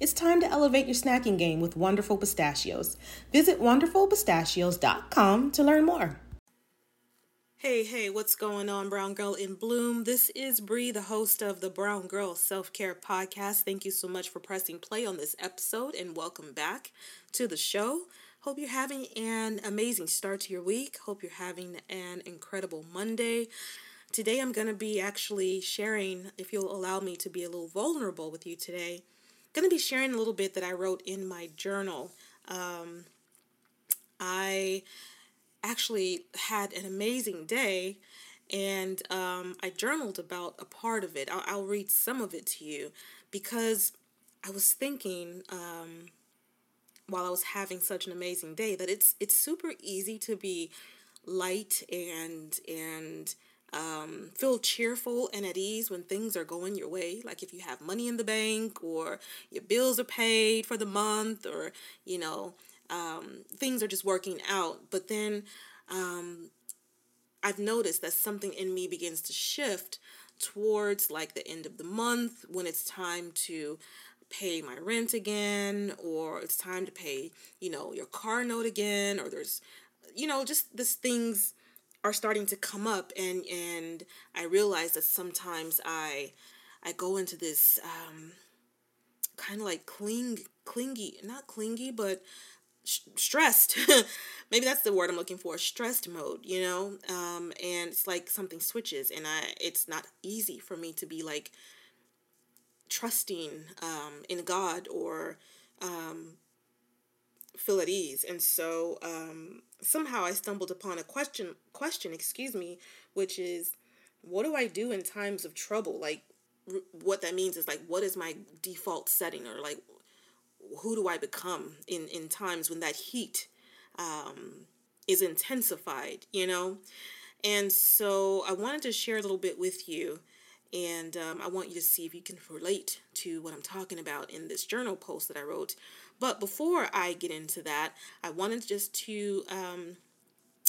It's time to elevate your snacking game with Wonderful Pistachios. Visit wonderfulpistachios.com to learn more. Hey, hey, what's going on, Brown Girl in Bloom? This is Bree, the host of the Brown Girl Self Care Podcast. Thank you so much for pressing play on this episode and welcome back to the show. Hope you're having an amazing start to your week. Hope you're having an incredible Monday. Today, I'm going to be actually sharing, if you'll allow me to be a little vulnerable with you today, going to be sharing a little bit that I wrote in my journal. Um, I actually had an amazing day and um, I journaled about a part of it. I'll, I'll, read some of it to you because I was thinking. Um, while I was having such an amazing day that it's it's super easy to be light and and um, feel cheerful and at ease when things are going your way. Like if you have money in the bank or your bills are paid for the month or, you know, um, things are just working out. But then um, I've noticed that something in me begins to shift towards like the end of the month when it's time to pay my rent again or it's time to pay, you know, your car note again or there's you know, just this things are starting to come up and and I realize that sometimes I I go into this um kind of like cling clingy, not clingy, but sh- stressed. Maybe that's the word I'm looking for, stressed mode, you know? Um and it's like something switches and I it's not easy for me to be like trusting um, in God or um, feel at ease. And so um, somehow I stumbled upon a question, question, excuse me, which is, what do I do in times of trouble? Like, r- what that means is like, what is my default setting, or like, who do I become in in times when that heat um, is intensified? You know. And so I wanted to share a little bit with you and um, I want you to see if you can relate to what I'm talking about in this journal post that I wrote. But before I get into that, I wanted just to um,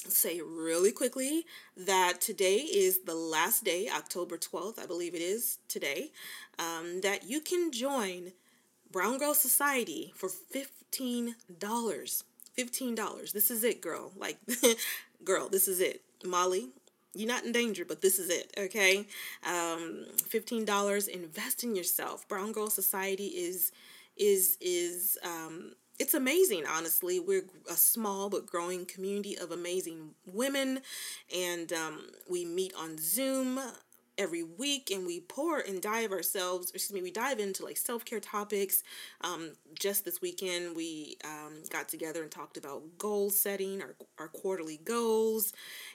say really quickly that today is the last day, October 12th, I believe it is today, um, that you can join Brown Girl Society for $15. $15. This is it, girl. Like, girl, this is it. Molly, you're not in danger, but this is it, okay? Um, $15, invest in yourself. Brown Girl Society is is is um it's amazing honestly. We're a small but growing community of amazing women and um, we meet on zoom every week and we pour and dive ourselves excuse me we dive into like self-care topics. Um, just this weekend we um, got together and talked about goal setting our, our quarterly goals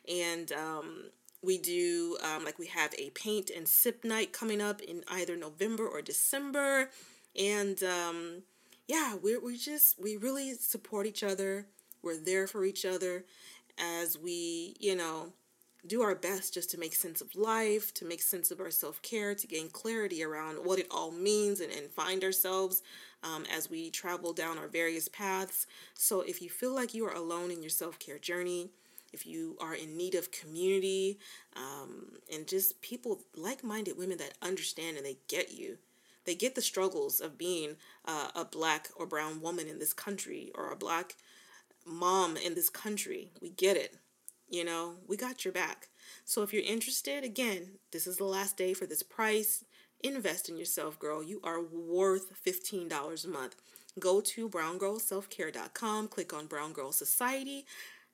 and um, we do um, like we have a paint and sip night coming up in either november or december and um, yeah we we just we really support each other we're there for each other as we you know do our best just to make sense of life, to make sense of our self care, to gain clarity around what it all means and, and find ourselves um, as we travel down our various paths. So, if you feel like you are alone in your self care journey, if you are in need of community um, and just people, like minded women that understand and they get you, they get the struggles of being uh, a black or brown woman in this country or a black mom in this country. We get it you know, we got your back. So if you're interested, again, this is the last day for this price. Invest in yourself, girl. You are worth $15 a month. Go to browngirlselfcare.com, click on Brown Girl Society,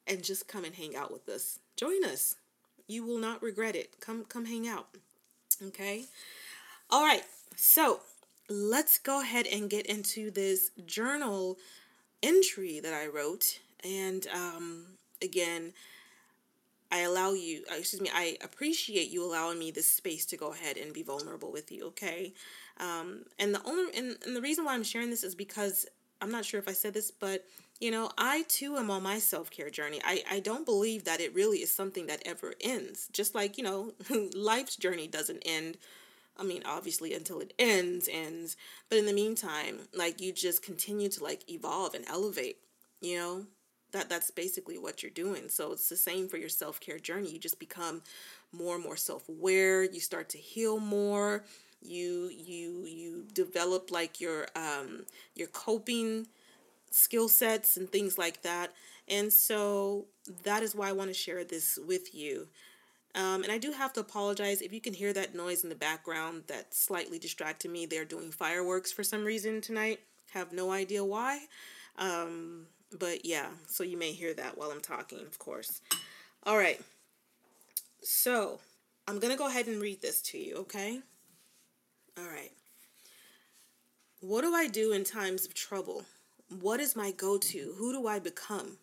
and just come and hang out with us. Join us. You will not regret it. Come come hang out. Okay? All right. So, let's go ahead and get into this journal entry that I wrote. And um, again, I allow you, uh, excuse me, I appreciate you allowing me this space to go ahead and be vulnerable with you, okay? Um, and the only, and, and the reason why I'm sharing this is because I'm not sure if I said this, but you know, I too am on my self care journey. I, I don't believe that it really is something that ever ends. Just like, you know, life's journey doesn't end I mean, obviously until it ends, ends. But in the meantime, like you just continue to like evolve and elevate, you know? That that's basically what you're doing. So it's the same for your self-care journey. You just become more and more self-aware, you start to heal more, you you you develop like your um your coping skill sets and things like that. And so that is why I want to share this with you. Um, and I do have to apologize if you can hear that noise in the background that slightly distracted me. They're doing fireworks for some reason tonight. Have no idea why. Um, but yeah, so you may hear that while I'm talking, of course. All right. So I'm going to go ahead and read this to you, okay? All right. What do I do in times of trouble? What is my go to? Who do I become?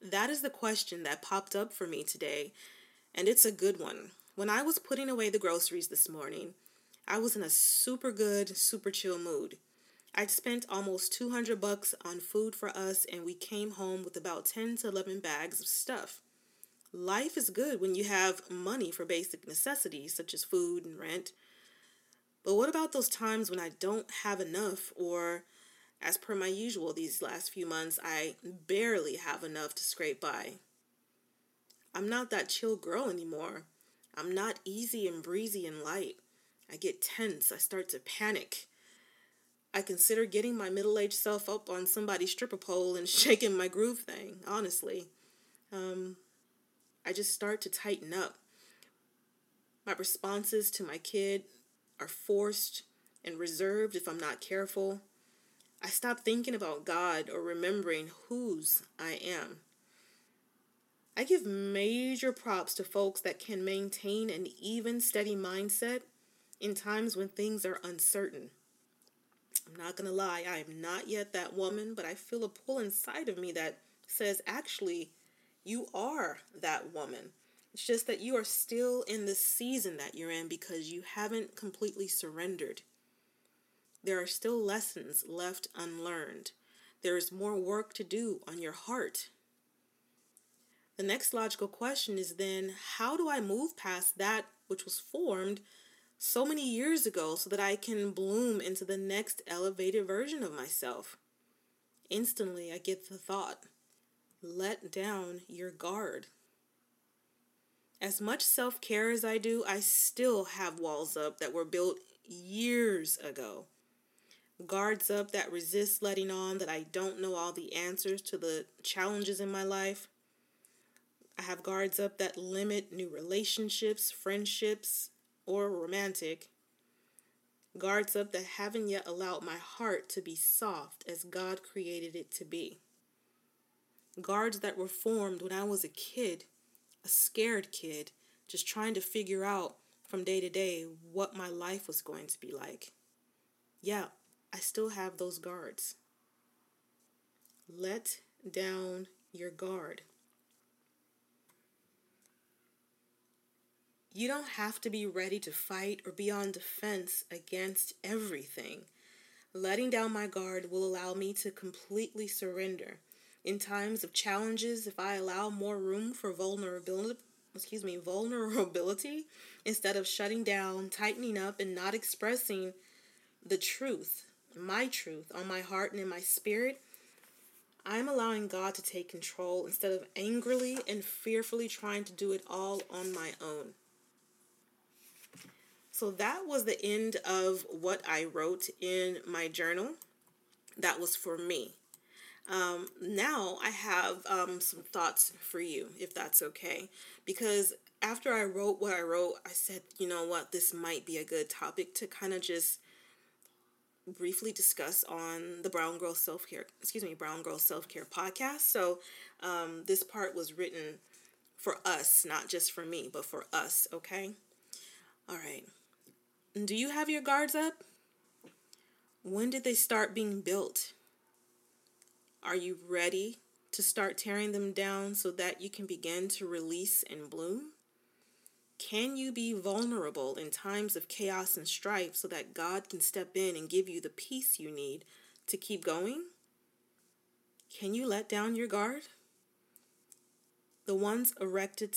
That is the question that popped up for me today and it's a good one. When I was putting away the groceries this morning, I was in a super good, super chill mood. I'd spent almost 200 bucks on food for us and we came home with about 10 to 11 bags of stuff. Life is good when you have money for basic necessities such as food and rent. But what about those times when I don't have enough or as per my usual these last few months, I barely have enough to scrape by? I'm not that chill girl anymore. I'm not easy and breezy and light. I get tense. I start to panic. I consider getting my middle aged self up on somebody's stripper pole and shaking my groove thing, honestly. Um, I just start to tighten up. My responses to my kid are forced and reserved if I'm not careful. I stop thinking about God or remembering whose I am. I give major props to folks that can maintain an even, steady mindset in times when things are uncertain. I'm not going to lie, I am not yet that woman, but I feel a pull inside of me that says, actually, you are that woman. It's just that you are still in the season that you're in because you haven't completely surrendered. There are still lessons left unlearned. There is more work to do on your heart the next logical question is then how do I move past that which was formed so many years ago so that I can bloom into the next elevated version of myself? Instantly, I get the thought let down your guard. As much self care as I do, I still have walls up that were built years ago. Guards up that resist letting on that I don't know all the answers to the challenges in my life. I have guards up that limit new relationships, friendships, or romantic. Guards up that haven't yet allowed my heart to be soft as God created it to be. Guards that were formed when I was a kid, a scared kid, just trying to figure out from day to day what my life was going to be like. Yeah, I still have those guards. Let down your guard. You don't have to be ready to fight or be on defense against everything. Letting down my guard will allow me to completely surrender. In times of challenges, if I allow more room for vulnerability, excuse me, vulnerability instead of shutting down, tightening up and not expressing the truth, my truth on my heart and in my spirit, I'm allowing God to take control instead of angrily and fearfully trying to do it all on my own. So that was the end of what I wrote in my journal. That was for me. Um, now I have um, some thoughts for you, if that's okay. Because after I wrote what I wrote, I said, you know what, this might be a good topic to kind of just briefly discuss on the Brown Girl Self Care, excuse me, Brown Girl Self Care podcast. So um, this part was written for us, not just for me, but for us, okay? All right. Do you have your guards up? When did they start being built? Are you ready to start tearing them down so that you can begin to release and bloom? Can you be vulnerable in times of chaos and strife so that God can step in and give you the peace you need to keep going? Can you let down your guard? The ones erected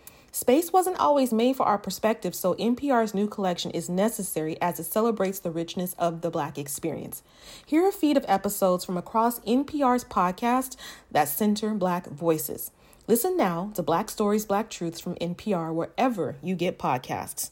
Space wasn't always made for our perspective, so NPR's new collection is necessary as it celebrates the richness of the Black experience. Here are a feed of episodes from across NPR's podcast that center Black voices. Listen now to Black Stories, Black Truths from NPR wherever you get podcasts.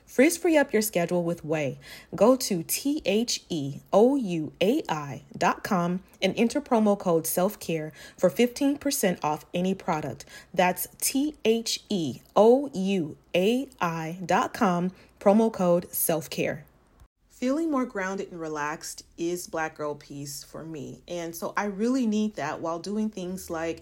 Frizz free up your schedule with Ouai. Go to T H E O U A I dot com and enter promo code self care for 15% off any product. That's T H E O U A I dot com, promo code self care. Feeling more grounded and relaxed is Black Girl Peace for me. And so I really need that while doing things like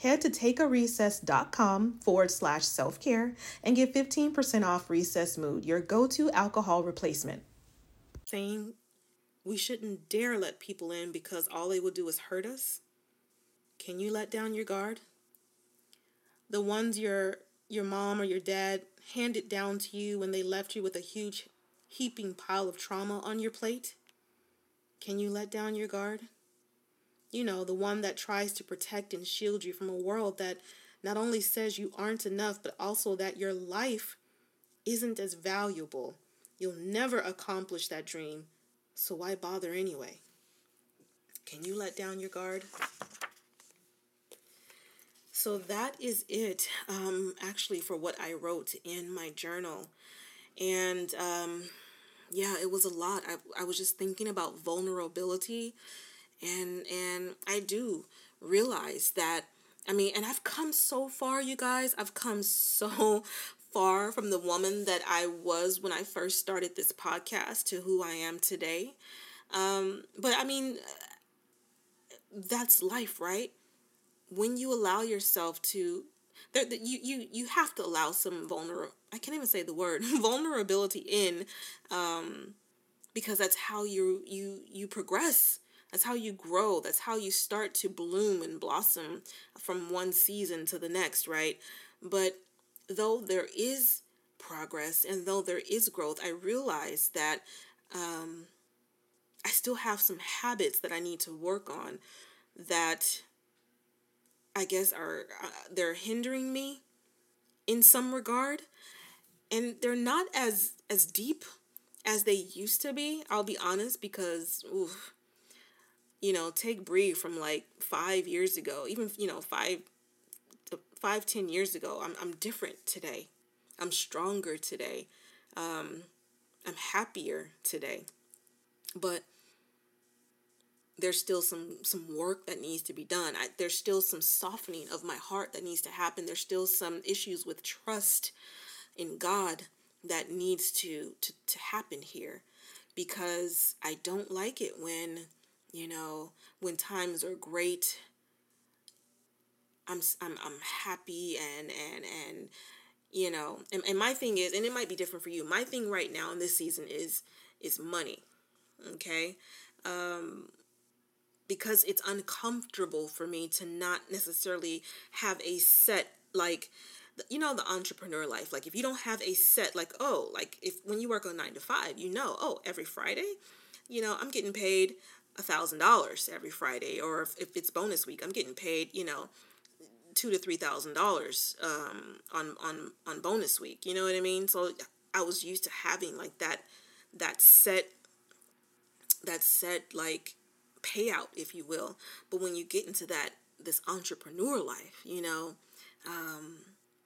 head to takearecess.com forward slash self care and get 15% off Recess Mood, your go to alcohol replacement. Saying we shouldn't dare let people in because all they will do is hurt us. Can you let down your guard? The ones your your mom or your dad handed down to you when they left you with a huge heaping pile of trauma on your plate? Can you let down your guard? You know, the one that tries to protect and shield you from a world that not only says you aren't enough, but also that your life isn't as valuable. You'll never accomplish that dream, so why bother anyway? Can you let down your guard? So that is it, um, actually, for what I wrote in my journal. And um, yeah, it was a lot. I, I was just thinking about vulnerability and and I do realize that I mean, and I've come so far, you guys. I've come so far from the woman that I was when I first started this podcast to who I am today. Um, but I mean, that's life, right? When you allow yourself to, you you you have to allow some vulner. I can't even say the word vulnerability in, um, because that's how you you you progress that's how you grow. That's how you start to bloom and blossom from one season to the next, right? But though there is progress and though there is growth, I realize that um, I still have some habits that I need to work on that I guess are uh, they're hindering me in some regard and they're not as as deep as they used to be i'll be honest because oof, you know, take Bree from like five years ago, even, you know, five five, ten years ago. I'm, I'm different today. I'm stronger today. Um, I'm happier today. But there's still some some work that needs to be done. I, there's still some softening of my heart that needs to happen. There's still some issues with trust in God that needs to to, to happen here because I don't like it when you know, when times are great, I'm I'm I'm happy and and and you know, and, and my thing is, and it might be different for you. My thing right now in this season is is money. Okay? Um because it's uncomfortable for me to not necessarily have a set like you know the entrepreneur life like if you don't have a set like oh like if when you work on 9 to 5 you know oh every friday you know i'm getting paid a thousand dollars every Friday, or if, if it's bonus week, I'm getting paid, you know, two to three thousand dollars um on on on bonus week. You know what I mean? So I was used to having like that that set that set like payout, if you will. But when you get into that this entrepreneur life, you know, um,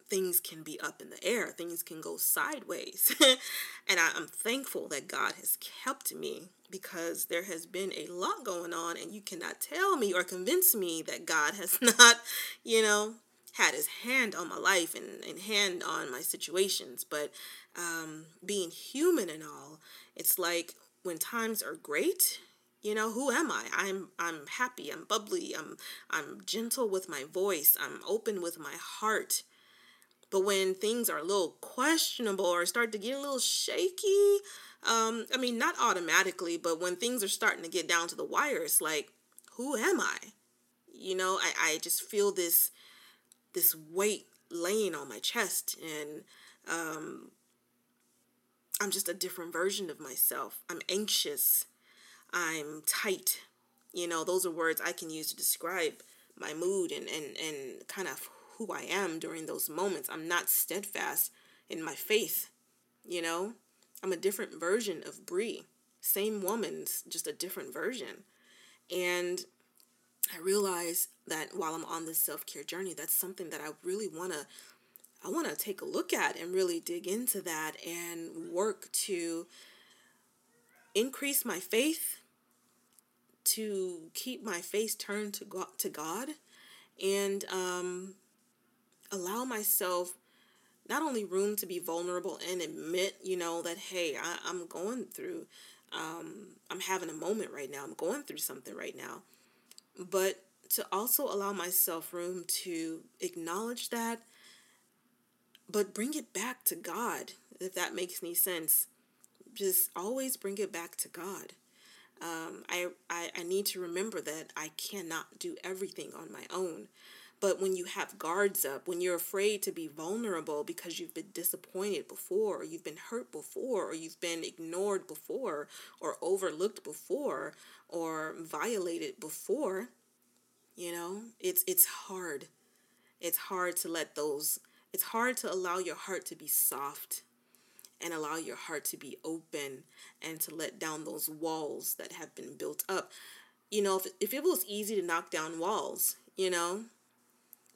things can be up in the air, things can go sideways. and I, am thankful that God has kept me because there has been a lot going on, and you cannot tell me or convince me that God has not, you know, had his hand on my life and, and hand on my situations. But um, being human and all, it's like when times are great, you know who am i i'm i'm happy i'm bubbly i'm i'm gentle with my voice i'm open with my heart but when things are a little questionable or start to get a little shaky, um, I mean, not automatically, but when things are starting to get down to the wire, it's like, who am I? You know, I, I just feel this this weight laying on my chest and um, I'm just a different version of myself. I'm anxious. I'm tight. You know, those are words I can use to describe my mood and, and, and kind of who I am during those moments. I'm not steadfast in my faith, you know? I'm a different version of Bree. Same woman's just a different version. And I realize that while I'm on this self-care journey, that's something that I really want to I want to take a look at and really dig into that and work to increase my faith, to keep my face turned to God, to God and um, allow myself not only room to be vulnerable and admit, you know, that, hey, I, I'm going through, um, I'm having a moment right now, I'm going through something right now, but to also allow myself room to acknowledge that, but bring it back to God, if that makes any sense. Just always bring it back to God. Um, I, I, I need to remember that I cannot do everything on my own. But when you have guards up, when you're afraid to be vulnerable because you've been disappointed before, or you've been hurt before, or you've been ignored before, or overlooked before, or violated before, you know, it's it's hard. It's hard to let those it's hard to allow your heart to be soft and allow your heart to be open and to let down those walls that have been built up. You know, if, if it was easy to knock down walls, you know,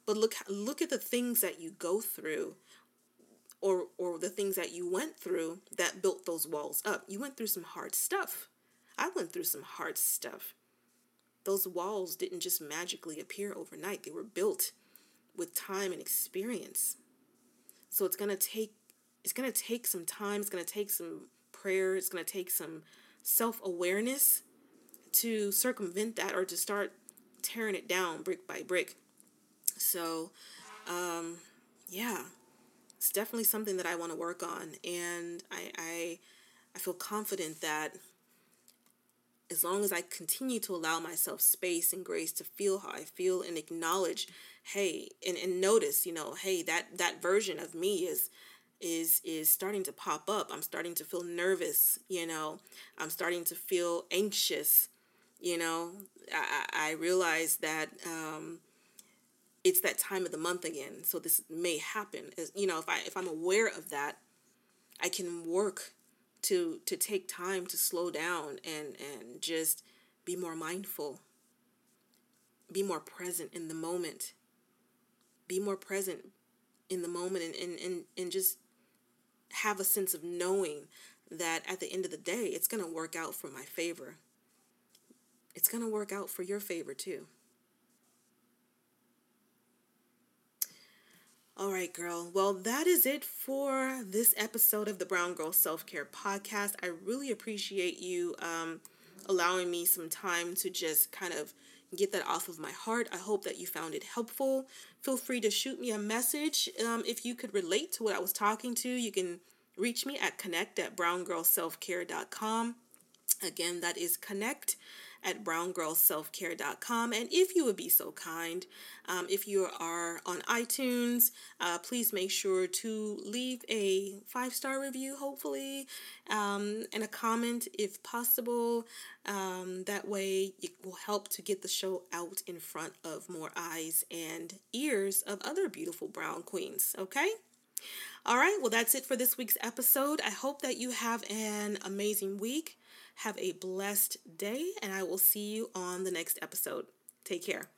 but look look at the things that you go through or or the things that you went through that built those walls up. You went through some hard stuff. I went through some hard stuff. Those walls didn't just magically appear overnight. They were built with time and experience. So it's going to take it's going to take some time, it's going to take some prayer, it's going to take some self-awareness to circumvent that or to start tearing it down brick by brick. So, um, yeah, it's definitely something that I want to work on, and I, I, I feel confident that as long as I continue to allow myself space and grace to feel how I feel and acknowledge, hey, and, and notice, you know, hey, that that version of me is is is starting to pop up. I'm starting to feel nervous, you know. I'm starting to feel anxious, you know. I, I realize that um, it's that time of the month again, so this may happen. As you know, if I if I'm aware of that, I can work to to take time to slow down and and just be more mindful. Be more present in the moment. Be more present in the moment and and and, and just have a sense of knowing that at the end of the day it's going to work out for my favor. It's going to work out for your favor too All right, girl. Well, that is it for this episode of the Brown Girl Self Care Podcast. I really appreciate you um, allowing me some time to just kind of get that off of my heart. I hope that you found it helpful. Feel free to shoot me a message um, if you could relate to what I was talking to. You can reach me at connect at browngirlselfcare.com. Again, that is connect at browngirlselfcare.com. And if you would be so kind, um, if you are on iTunes, uh, please make sure to leave a five star review, hopefully, um, and a comment if possible. Um, that way, it will help to get the show out in front of more eyes and ears of other beautiful brown queens, okay? All right, well, that's it for this week's episode. I hope that you have an amazing week. Have a blessed day, and I will see you on the next episode. Take care.